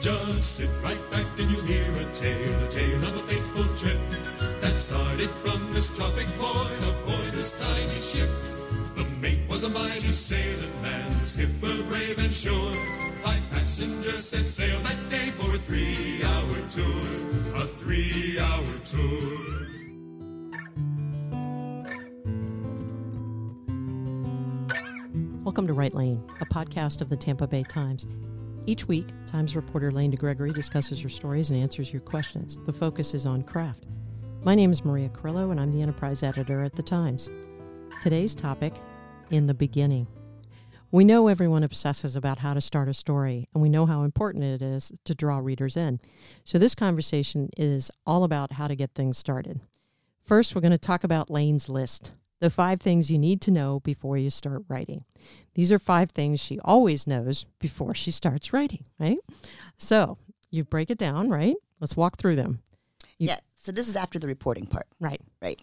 Just sit right back and you'll hear a tale, a tale of a fateful trip that started from this tropic point aboard this tiny ship. The mate was a mighty sailor man, skipper brave and sure. Five passengers set sail that day for a three-hour tour, a three-hour tour. Welcome to WriteLane, a podcast of the Tampa Bay Times. Each week, Times reporter Lane DeGregory discusses your stories and answers your questions. The focus is on craft. My name is Maria Carrillo, and I'm the enterprise editor at the Times. Today's topic in the beginning. We know everyone obsesses about how to start a story, and we know how important it is to draw readers in. So, this conversation is all about how to get things started. First, we're going to talk about Lane's list the five things you need to know before you start writing. These are five things she always knows before she starts writing, right? So you break it down, right? Let's walk through them. You, yeah. So this is after the reporting part. Right. Right.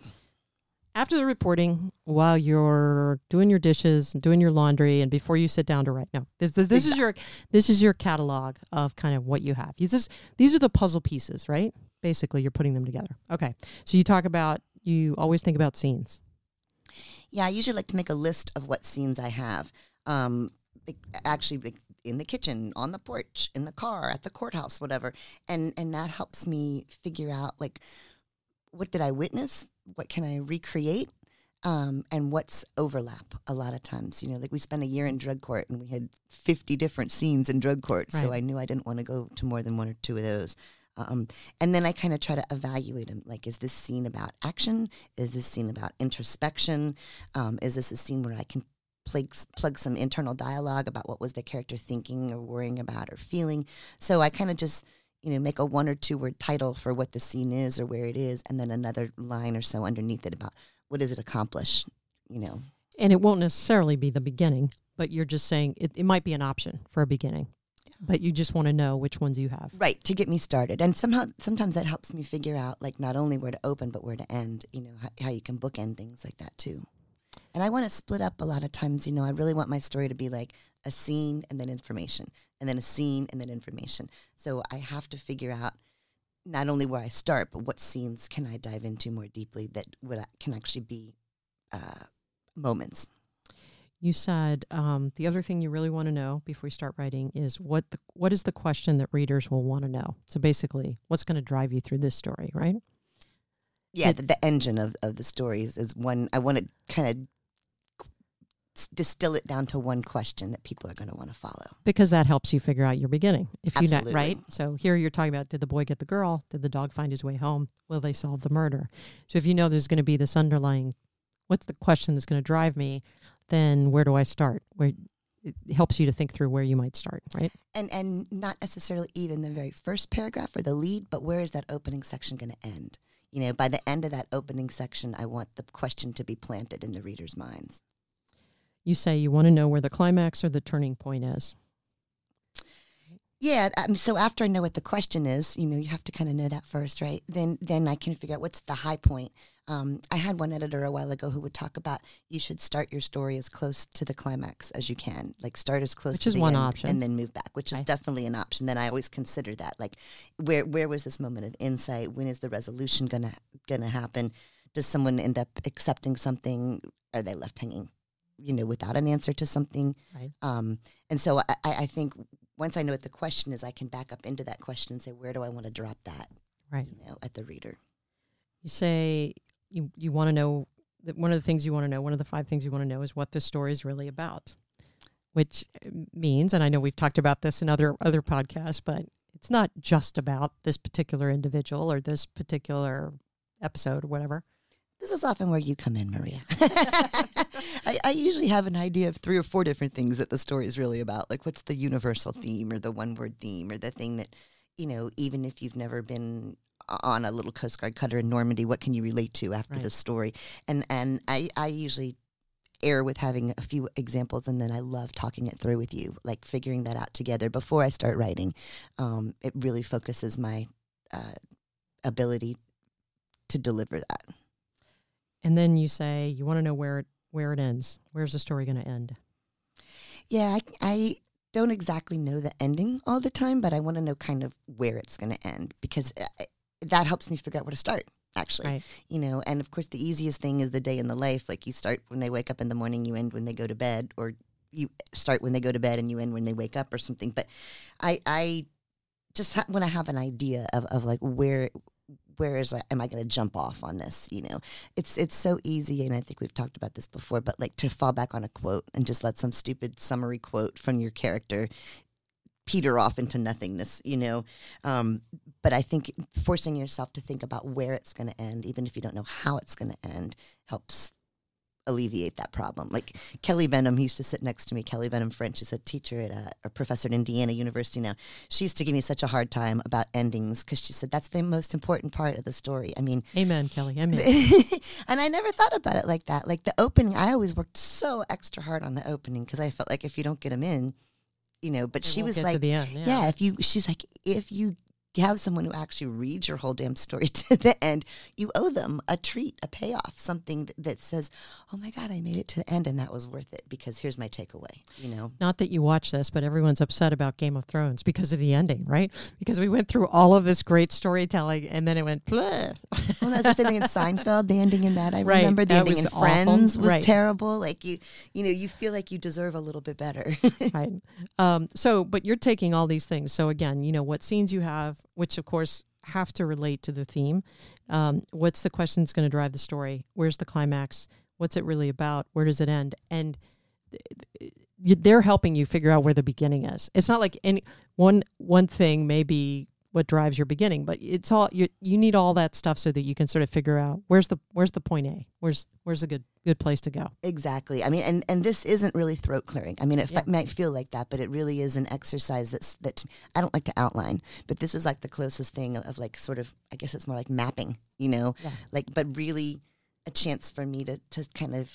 After the reporting, while you're doing your dishes, and doing your laundry, and before you sit down to write, no, this this, this is your this is your catalog of kind of what you have. This is, these are the puzzle pieces, right? Basically, you're putting them together. Okay, so you talk about you always think about scenes, yeah, I usually like to make a list of what scenes I have. Um, like, actually, like in the kitchen, on the porch, in the car, at the courthouse, whatever, and and that helps me figure out like what did I witness, what can I recreate, um, and what's overlap a lot of times. You know, like we spent a year in drug court and we had 50 different scenes in drug court. Right. So I knew I didn't want to go to more than one or two of those. Um, and then I kind of try to evaluate them. Like, is this scene about action? Is this scene about introspection? Um, is this a scene where I can plug, plug some internal dialogue about what was the character thinking or worrying about or feeling? So I kind of just, you know, make a one or two word title for what the scene is or where it is, and then another line or so underneath it about what does it accomplish, you know. And it won't necessarily be the beginning, but you're just saying it, it might be an option for a beginning but you just want to know which ones you have. Right, to get me started. And somehow sometimes that helps me figure out like not only where to open but where to end, you know, how, how you can bookend things like that too. And I want to split up a lot of times, you know, I really want my story to be like a scene and then information, and then a scene and then information. So I have to figure out not only where I start, but what scenes can I dive into more deeply that would can actually be uh, moments. You said um, the other thing you really want to know before you start writing is what the, what is the question that readers will want to know. So basically, what's going to drive you through this story, right? Yeah, the, the, engine of, of the stories is one. I want to kind of distill it down to one question that people are going to want to follow because that helps you figure out your beginning. If you not right, so here you're talking about: did the boy get the girl? Did the dog find his way home? Will they solve the murder? So if you know there's going to be this underlying, what's the question that's going to drive me? Then where do I start? Where it helps you to think through where you might start, right? And and not necessarily even the very first paragraph or the lead, but where is that opening section going to end? You know, by the end of that opening section, I want the question to be planted in the reader's minds. You say you want to know where the climax or the turning point is. Yeah. Um, so after I know what the question is, you know, you have to kind of know that first, right? Then, then I can figure out what's the high point. Um, I had one editor a while ago who would talk about you should start your story as close to the climax as you can, like start as close which to is the one end option, and then move back, which is definitely an option. Then I always consider that, like, where where was this moment of insight? When is the resolution gonna gonna happen? Does someone end up accepting something? Are they left hanging? you know, without an answer to something. Right. Um, and so I, I think once I know what the question is, I can back up into that question and say, where do I want to drop that? Right. You know, at the reader. You say you you want to know that one of the things you want to know, one of the five things you want to know is what the story is really about, which uh, means, and I know we've talked about this in other other podcasts, but it's not just about this particular individual or this particular episode or whatever. this is often where you come in, Maria. I, I, usually have an idea of three or four different things that the story is really about. Like, what's the universal theme or the one word theme or the thing that, you know, even if you've never been on a little Coast Guard cutter in Normandy, what can you relate to after right. the story? And and I, I usually err with having a few examples and then I love talking it through with you, like figuring that out together before I start writing. Um, it really focuses my uh, ability to deliver that. And then you say you want to know where it where it ends. Where's the story going to end? Yeah, I, I don't exactly know the ending all the time, but I want to know kind of where it's going to end because uh, that helps me figure out where to start actually right. you know and of course the easiest thing is the day in the life like you start when they wake up in the morning you end when they go to bed or you start when they go to bed and you end when they wake up or something but i i just ha- want to have an idea of, of like where where is am I going to jump off on this? You know, it's it's so easy, and I think we've talked about this before. But like to fall back on a quote and just let some stupid summary quote from your character peter off into nothingness, you know. Um, but I think forcing yourself to think about where it's going to end, even if you don't know how it's going to end, helps alleviate that problem. Like Kelly Benham, used to sit next to me. Kelly Benham French is a teacher at a, a professor at Indiana University now. She used to give me such a hard time about endings because she said that's the most important part of the story. I mean, amen, Kelly, amen. and I never thought about it like that. Like the opening, I always worked so extra hard on the opening because I felt like if you don't get them in, you know, but she was like, end, yeah. yeah, if you, she's like, if you have someone who actually reads your whole damn story to the end, you owe them a treat, a payoff, something that, that, says, "Oh my God, I made it to the end, and that was worth it." Because here's my takeaway. You know, not that you watch this, but everyone's upset about Game of Thrones because of the ending, right? Because we went through all of this great storytelling, and then it went. Bleh. Well, that's the thing in Seinfeld. The ending in that, I right. remember the that ending in awful. Friends was right. terrible. Like you, you know, you feel like you deserve a little bit better. right. Um, so, but you're taking all these things. So again, you know, what scenes you have which of course have to relate to the theme. Um, what's the question that's going to drive the story? Where's the climax? What's it really about? Where does it end? And they're helping you figure out where the beginning is. It's not like any one one thing may be what drives your beginning but it's all you you need all that stuff so that you can sort of figure out where's the where's the point a where's where's a good good place to go exactly i mean and and this isn't really throat clearing i mean it yeah. f- might feel like that but it really is an exercise that's that i don't like to outline but this is like the closest thing of, of like sort of i guess it's more like mapping you know yeah. like but really a chance for me to to kind of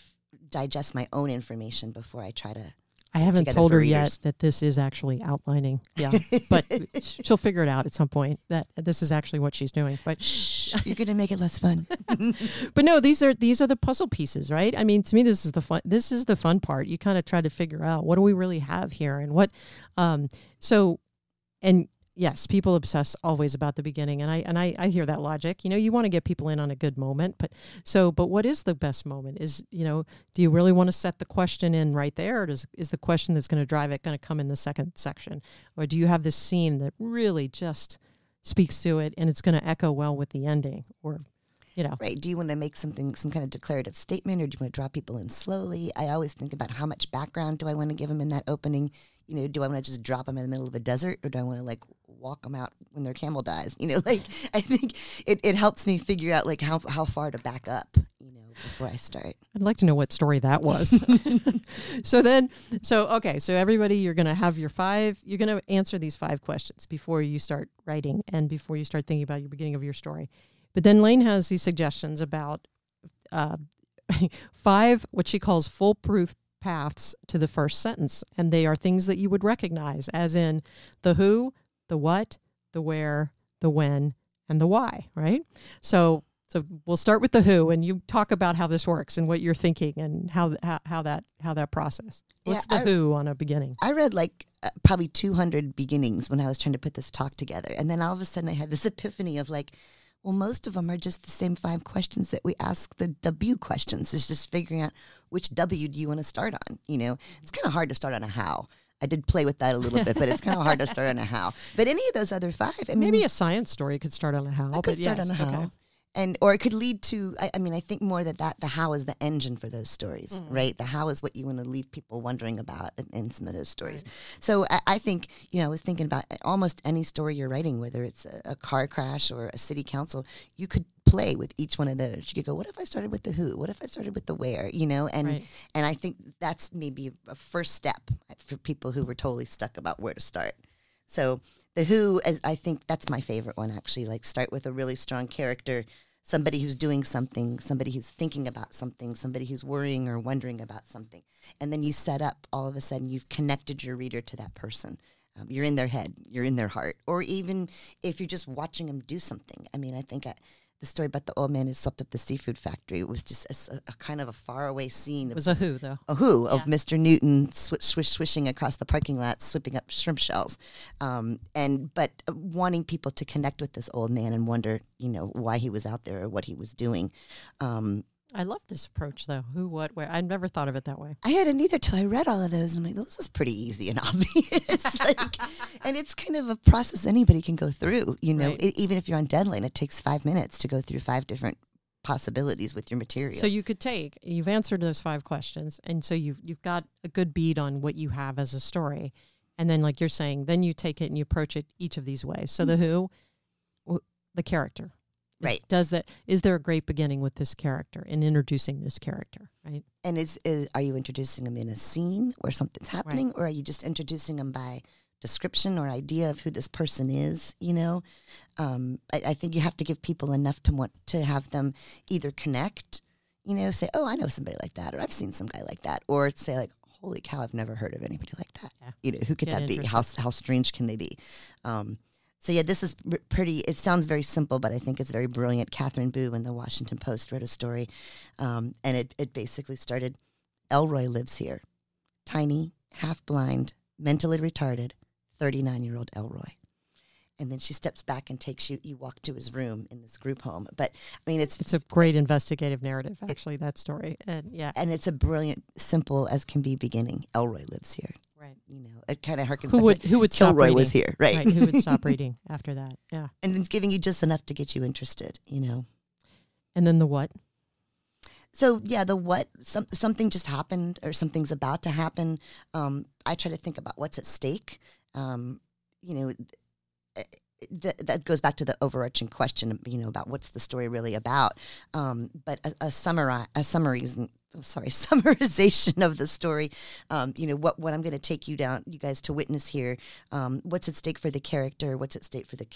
digest my own information before i try to I haven't told her yet that this is actually outlining. Yeah, but she'll figure it out at some point that this is actually what she's doing. But Shh, you're going to make it less fun. but no, these are these are the puzzle pieces, right? I mean, to me, this is the fun. This is the fun part. You kind of try to figure out what do we really have here, and what. Um, so, and yes, people obsess always about the beginning, and I and I, I hear that logic. You know, you want to get people in on a good moment, but so but what is the best moment? Is you know, do you really want to set the question in right there? Or does is the question that's going to drive it going to come in the second section, or do you have this scene that really just speaks to it and it's going to echo well with the ending, or you know. Right. Do you want to make something, some kind of declarative statement, or do you want to draw people in slowly? I always think about how much background do I want to give them in that opening. You know, do I want to just drop them in the middle of a desert, or do I want to like walk them out when their camel dies? You know, like I think it, it helps me figure out like how how far to back up. You know, before I start. I'd like to know what story that was. so then, so okay, so everybody, you're going to have your five. You're going to answer these five questions before you start writing and before you start thinking about your beginning of your story. But then Lane has these suggestions about uh, five, what she calls foolproof paths to the first sentence. And they are things that you would recognize, as in the who, the what, the where, the when, and the why, right? So so we'll start with the who, and you talk about how this works and what you're thinking and how how, how that how that process. What's yeah, the I, who on a beginning? I read like uh, probably 200 beginnings when I was trying to put this talk together, and then all of a sudden I had this epiphany of like, well, most of them are just the same five questions that we ask the W questions. It's just figuring out which W do you want to start on. You know, it's kind of hard to start on a how. I did play with that a little bit, but it's kind of hard to start on a how. But any of those other five, I mean, maybe a science story could start on a how. I could start yes, on a how. Okay. And or it could lead to I, I mean i think more that, that the how is the engine for those stories Mm. right? The how is what you want to leave people wondering about in, in some of those stories. So I, I think you know i was thinking about almost any story you're writing whether it's a, a car crash or a city council you could play with each one of those. You could go what if i started with the who? What if i started with the where? You know and Right. and i think that's maybe a first step for people who were totally stuck about where to start. So the Who, is, I think that's my favorite one actually. Like start with a really strong character, somebody who's doing something, somebody who's thinking about something, somebody who's worrying or wondering about something, and then you set up. All of a sudden, you've connected your reader to that person. Um, you're in their head, you're in their heart, or even if you're just watching them do something. I mean, I think I, the story about the old man who swept up the seafood factory it was just a kind of a faraway scene. It was a who though. a who of Mr. Newton swish, swish, swishing across the parking lot, sweeping up shrimp shells, um, and but uh, wanting people to connect with this old man and wonder, you know, why he was out there or what he was doing. Um, I love this approach though. Who, what, where. I never thought of it that way. I hadn't either till I read all of those. And I'm like, this is pretty easy and obvious. like, and it's kind of a process anybody can go through. You know, Right. E- even if you're on deadline, it takes five minutes to go through five different possibilities with your material. So you could take you've answered those five questions, and so you you've got a good beat on what you have as a story, and then like you're saying, then you take it and you approach it each of these ways. So the mm-hmm. who, the character, Right. Does that? Is there a great beginning with this character in introducing this character? Right. And is, is are you introducing them in a scene where something's happening, or are you just introducing them by description or idea of who this person is? You know, um, I, I think you have to give people enough to want to have them either connect, you know, say, "Oh, I know somebody like that," or "I've seen some guy like that," or say like, "Holy cow, I've never heard of anybody like that." Yeah. You know, who could Get that be? How how strange can they be? Um, so yeah, this is pretty. It sounds very simple, but I think it's very brilliant. Katherine Boo in the Washington Post wrote a story, um, and it it basically started. Elroy lives here, tiny, half blind, mentally retarded, thirty nine year old Elroy. And then she steps back and takes you. You walk to his room in this group home. But I mean, it's It's a great investigative narrative, actually. That story, and yeah, and it's a brilliant, simple as can be beginning. Elroy lives here. Right. You know, it kind of harkens. Who would who would stop reading? was here, right? Right. Who would stop reading after that? Yeah. and it's giving you just enough to get you interested. You know. And then the what? So yeah, the what some, something just happened or something's about to happen. Um, I try to think about what's at stake. Um, you know, th- th- that goes back to the overarching question. You know about what's the story really about. Um, but a, a summary, a summary, oh, sorry, summarization of the story. Um, you know what what I'm going to take you down, you guys, to witness here. Um, what's at stake for the character? What's at stake for the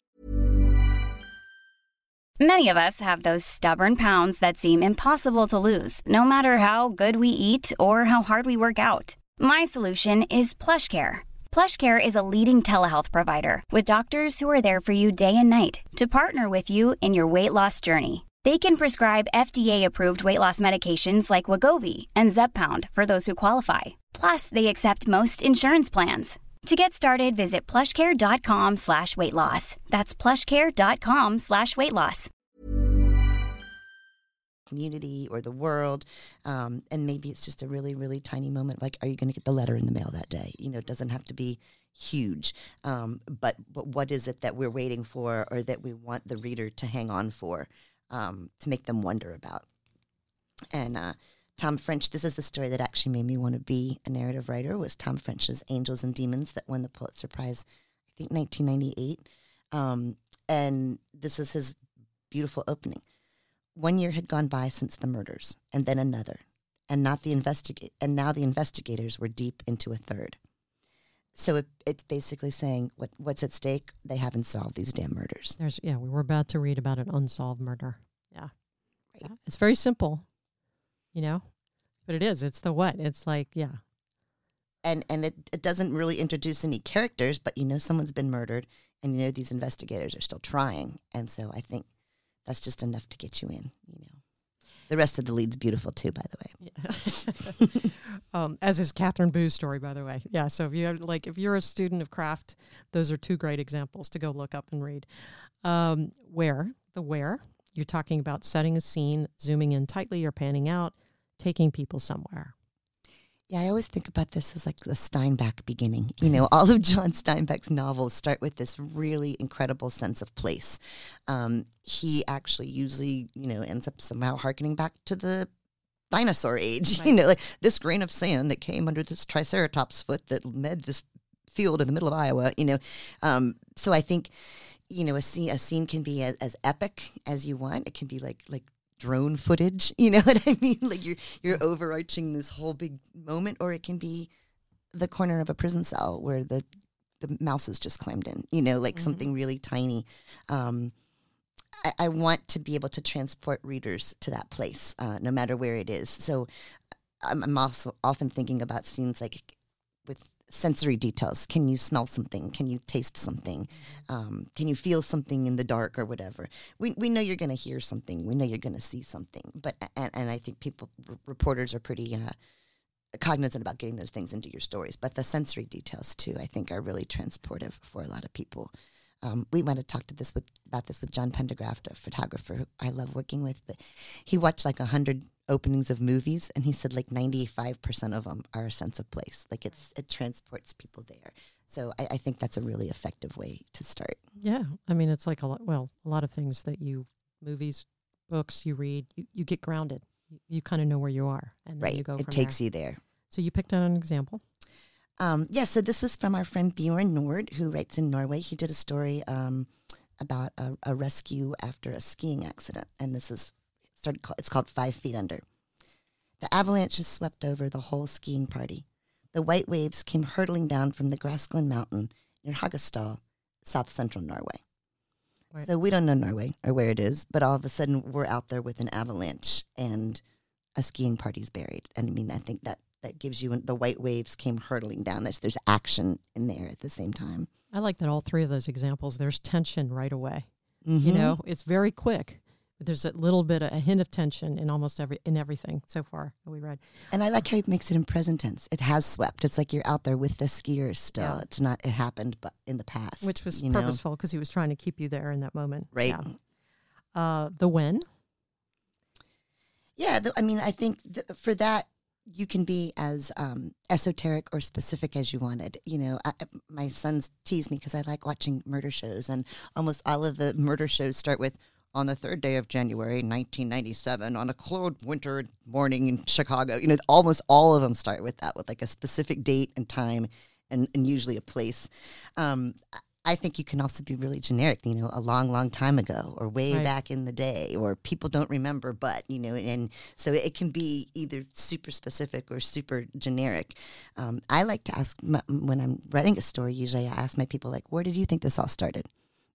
Many of us have those stubborn pounds that seem impossible to lose, no matter how good we eat or how hard we work out. My solution is plush PlushCare. PlushCare is a leading telehealth provider with doctors who are there for you day and night to partner with you in your weight loss journey. They can prescribe FDA-approved weight loss medications like Wegovy and Zepbound for those who qualify. Plus, they accept most insurance plans. To get started, visit plushcare.com slash weight loss. That's plushcare.com slash weight loss. community or the world. Um, and maybe it's just a really, really tiny moment. Like, are you going to get the letter in the mail that day? You know, it doesn't have to be huge. Um, but, but what is it that we're waiting for or that we want the reader to hang on for um, to make them wonder about? And uh, Tom French, this is the story that actually made me want to be a narrative writer, was Tom French's Angels and Demons that won the Pulitzer Prize, I think 1998. Um, and this is his beautiful opening. One year had gone by since the murders, and then another, and not the investigate, and now the investigators were deep into a third. So it, it's basically saying what what's at stake. They haven't solved these damn murders. There's yeah, we were about to read about an unsolved murder. Yeah. Right. Yeah. It's very simple, you know, but it is. It's the what. It's like yeah, and and it, it doesn't really introduce any characters, but you know someone's been murdered, and you know these investigators are still trying, and so I think that's just enough to get you in. You know, the rest of the lead's beautiful too, by the way. Yeah. um, as is Katherine Boo's story, by the way. Yeah. So if you have, like, if you're a student of craft, those are two great examples to go look up and read. Um, where the where you're talking about setting a scene, zooming in tightly or panning out, taking people somewhere. Yeah, I always think about this as like the Steinbeck beginning. You know, all of John Steinbeck's novels start with this really incredible sense of place. Um, he actually usually, you know, ends up somehow harkening back to the dinosaur age. You know, like this grain of sand that came under this triceratops foot that led this field in the middle of Iowa. You know, um, so I think, you know, a scene a scene can be as, as epic as you want. It can be like like drone footage. You know what I mean? Like you're you're overarching this whole big moment, or it can be the corner of a prison cell where the the mouse has just climbed in. You know, like something really tiny. Um, I, I want to be able to transport readers to that place, uh, no matter where it is. So I'm, I'm also often thinking about scenes like with sensory details. Can you smell something? Can you taste something? Um, can you feel something in the dark or whatever? We, we know you're going to hear something. We know you're going to see something. But and, and I think people r- reporters are pretty uh, cognizant about getting those things into your stories. But the sensory details too, I think, are really transportive for a lot of people. Um, we might have talked to this with about this with John Pendygraft, a photographer who I love working with, but he watched like a hundred openings of movies, and he said like ninety five percent of them are a sense of place. Like it's it transports people there. So I, I think that's a really effective way to start. Yeah, I mean, it's like a lot. Well, a lot of things that you movies, books you read, you, you get grounded. You, you kind of know where you are, and then Right, you go. it takes there. you there. So you picked out an example. Um, yeah, so this was from our friend Bjorn Nord, who writes in Norway. He did a story um, about a, a rescue after a skiing accident, and this is started. Call, it's called Five Feet Under. The avalanche avalanches swept over the whole skiing party. The white waves came hurtling down from the Grasglen Mountain near Hagestad, south central Norway. Right. So we don't know Norway or where it is, but all of a sudden we're out there with an avalanche and a skiing party's buried. And I mean, I think that that gives you the white waves came hurtling down. There's there's action in there at the same time. I like that all three of those examples. There's tension right away. Mm-hmm. You know, it's very quick. There's a little bit, a hint of tension in almost every in everything so far that we read. and I like how it makes it in present tense. It has swept. It's like you're out there with the skiers still. Yeah. It's not. It happened, but in the past, which was purposeful because he was trying to keep you there in that moment. right? Yeah. Uh, the when. Yeah, th- I mean, I think th- for that you can be as um, esoteric or specific as you wanted. You know, I, my sons tease me because I like watching murder shows, and almost all of the murder shows start with. On the third day of January, 1997, on a cold winter morning in Chicago, you know, almost all of them start with that, with like a specific date and time, and, and usually a place. Um, I- think you can also be really generic, you know, a long, long time ago or way Right. back in the day or people don't remember, but, you know, and so it can be either super specific or super generic. Um, I like to ask my, when I'm writing a story, usually I ask my people, like, where did you think this all started?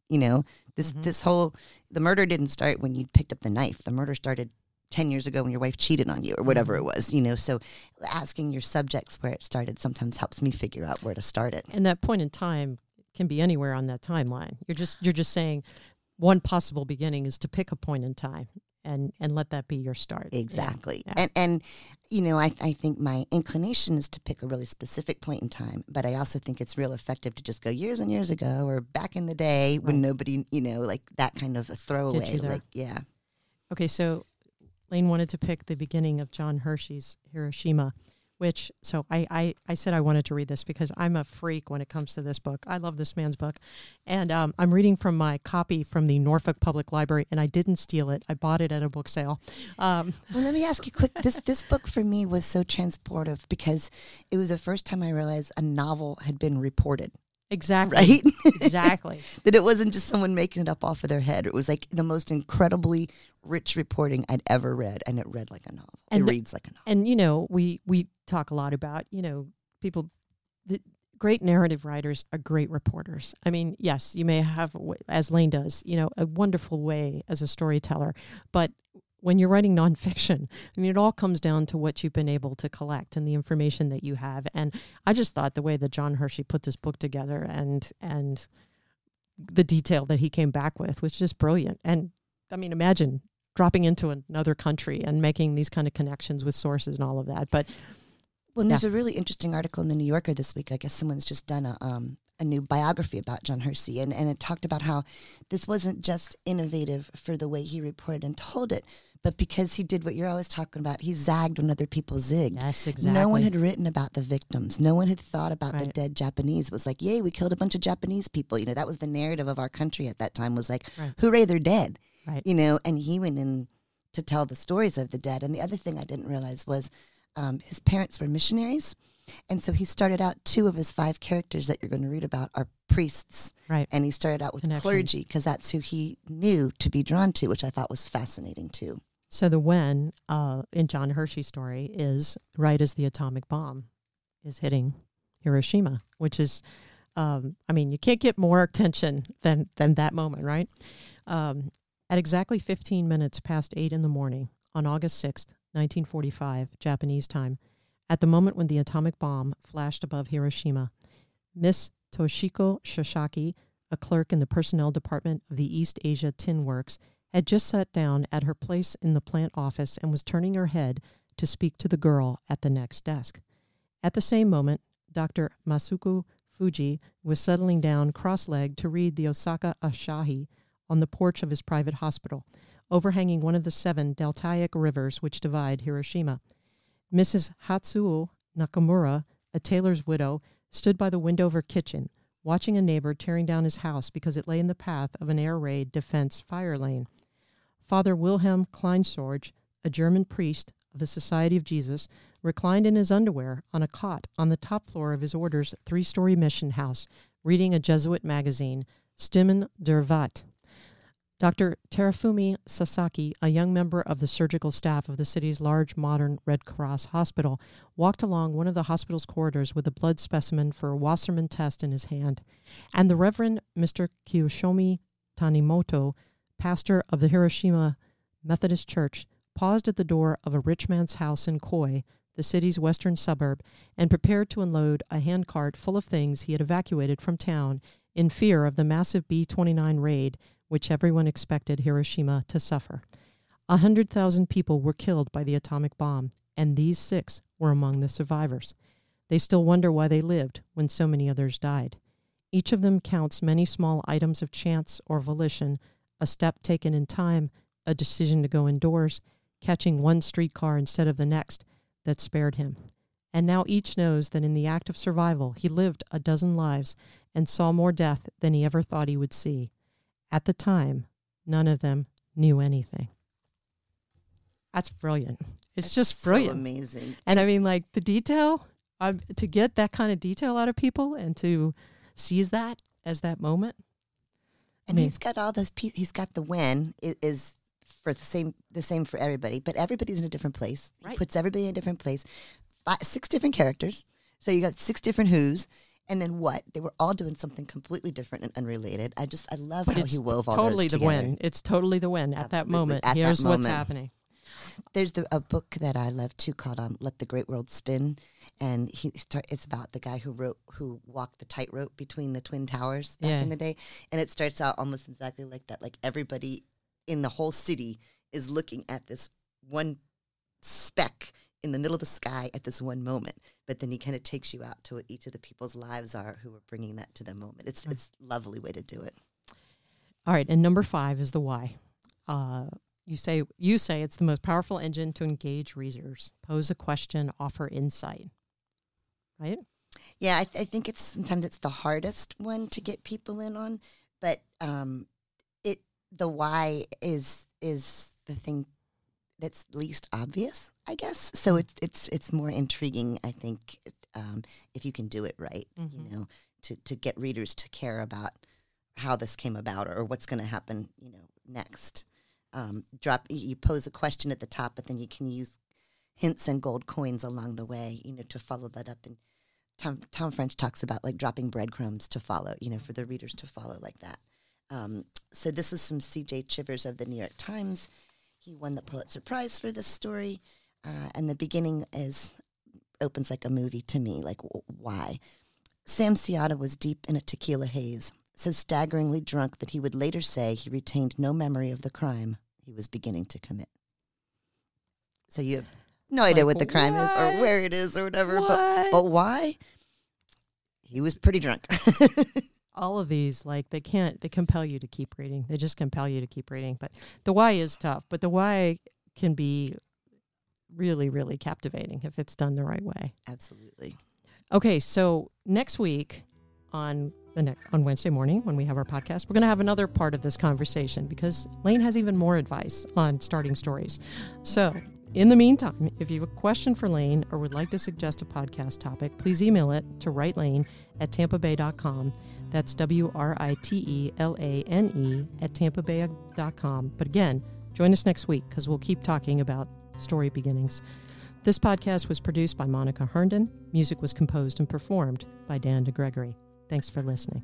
You know, this, this whole, the murder didn't start when you picked up the knife. The murder started 10 years ago when your wife cheated on you or whatever it was, you know. So asking your subjects where it started sometimes helps me figure out where to start it. And that point in time can be anywhere on that timeline. You're just you're just saying one possible beginning is to pick a point in time and and let that be your start. Exactly. Yeah. And and you know, I I think my inclination is to pick a really specific point in time, but I also think it's real effective to just go years and years ago or back in the day when nobody, you know, like that kind of a throwaway. Like yeah. Okay, so Lane wanted to pick the beginning of John Hersey's Hiroshima, which so I, I I said I wanted to read this because I'm a freak when it comes to this book. I love this man's book, and um, I'm reading from my copy from the Norfolk Public Library, and I didn't steal it. I bought it at a book sale. Um, Well, let me ask you quick. This this book for me was so transportive because it was the first time I realized a novel had been reported, exactly. right? Exactly. that it wasn't just someone making it up off of their head. It was like the most incredibly rich reporting I'd ever read, and it read like a novel. And it the- reads like a novel. and you know we we talk a lot about you know people the great narrative writers are great reporters i mean yes you may have as lane does you know a wonderful way as a storyteller but when you're writing nonfiction i mean it all comes down to what you've been able to collect and the information that you have. And i just thought the way that john hersey put this book together and and the detail that he came back with was just brilliant. And i mean imagine dropping into another country and making these kind of connections with sources and all of that but Well, and there's a really interesting article in the New Yorker this week. I guess someone's just done a um, a new biography about John Hersey, and, and it talked about how this wasn't just innovative for the way he reported and told it, but because he did what you're always talking about, he zagged when other people zigged. Yes, exactly. No one had written about the victims. No one had thought about the dead Japanese. It was like, yay, we killed a bunch of Japanese people. You know, that was the narrative of our country at that time. Was like, Right. hooray, they're dead. Right. You know, and he went in to tell the stories of the dead. And the other thing I didn't realize was um, his parents were missionaries. And so he started out, two of his five characters that you're going to read about are priests. Right. And he started out with Connection. clergy because that's who he knew to be drawn to, which I thought was fascinating too. So the when uh, in John Hersey's story is right as the atomic bomb is hitting Hiroshima, which is, um, I mean, you can't get more attention than than that moment, right? Um, at exactly 15 minutes past eight in the morning on August 6th, 1945, Japanese time, at the moment when the atomic bomb flashed above Hiroshima, Miss Toshiko Shosaki, a clerk in the personnel department of the East Asia Tin Works, had just sat down at her place in the plant office and was turning her head to speak to the girl at the next desk. At the same moment, Dr. Masuku Fujii was settling down cross legged to read the Osaka Asahi on the porch of his private hospital, overhanging one of the seven deltaic rivers which divide Hiroshima. Mrs. Hatsuyo Nakamura, a tailor's widow, stood by the window of her kitchen, watching a neighbor tearing down his house because it lay in the path of an air raid defense fire lane. Father Wilhelm Kleinsorge, a German priest of the Society of Jesus, reclined in his underwear on a cot on the top floor of his order's three story mission house, reading a Jesuit magazine, Stimmen der Watt. Dr. Terufumi Sasaki, a young member of the surgical staff of the city's large modern Red Cross hospital, walked along one of the hospital's corridors with a blood specimen for a Wassermann test in his hand. And the Reverend Mr. Kiyoshomi Tanimoto, pastor of the Hiroshima Methodist Church, paused at the door of a rich man's house in Koi, the city's western suburb, and prepared to unload a handcart full of things he had evacuated from town in fear of the massive B 29 raid which everyone expected Hiroshima to suffer. A hundred thousand people were killed by the atomic bomb, and these six were among the survivors. They still wonder why they lived when so many others died. Each of them counts many small items of chance or volition, a step taken in time, a decision to go indoors, catching one streetcar instead of the next, that spared him. And now each knows that in the act of survival he lived a dozen lives and saw more death than he ever thought he would see. At the time, none of them knew anything. That's brilliant. It's That's just so brilliant. amazing. And I mean, like the detail, um, to get that kind of detail out of people and to seize that as that moment. And mean- he's got all those pieces. He's got the when i- is for the same the same for everybody, but everybody's in a different place. He puts everybody in a different place. Five, six different characters. So you got six different who's. And then what? They were all doing something completely different and unrelated. I just I love But how he wove all totally those the together. win. It's totally the win at that moment. At that Here's what's happening. There's the, a book that I love too called um, "Let the Great World Spin," and he start, it's about the guy who wrote who walked the tightrope between the twin towers back Yeah. in the day, and it starts out almost exactly like that. Like everybody in the whole city is looking at this one speck in the middle of the sky at this one moment, but then he kind of takes you out to what each of the people's lives are who are bringing that to the moment. It's Right. it's lovely way to do it. All right, and number five is the why. Uh, you say you say it's the most powerful engine to engage readers, pose a question, offer insight. Right? Yeah, I, th- I think it's sometimes it's the hardest one to get people in on, but um, it the why is is the thing that's least obvious, I guess. So it's it's it's more intriguing, I think, um, if you can do it right. Mhm. You know, to to get readers to care about how this came about or, what's going to happen. You know, next. Um, drop you pose a question at the top, but then you can use hints and gold coins along the way. You know, to follow that up and Tom, Tom French talks about like dropping breadcrumbs to follow, you know, for the readers to follow like that. Um, so this was from C.J. Chivers of the New York Times. He won the Pulitzer Prize for this story, uh, and the beginning is opens like a movie to me. Like w- why? Sam Siatta was deep in a tequila haze, so staggeringly drunk that he would later say he retained no memory of the crime he was beginning to commit. So you have no idea Like, what the crime is or where it is or whatever, but but why? He was pretty drunk. all of these like they can't they compel you to keep reading. They just compel you to keep reading. But the why is tough. But the why can be really really captivating if it's done the right way. Absolutely. okay so next week on the ne- on wednesday morning when we have our podcast we're going to have another part of this conversation because lane has even more advice on starting stories. So in the meantime, if you have a question for Lane or would like to suggest a podcast topic, please email it to writelane at tampabay.com. That's W R I T E L A N E at tampabay.com. But again, join us next week because we'll keep talking about story beginnings. This podcast was produced by Monica Herndon. Music was composed and performed by Dan DeGregory. Thanks for listening.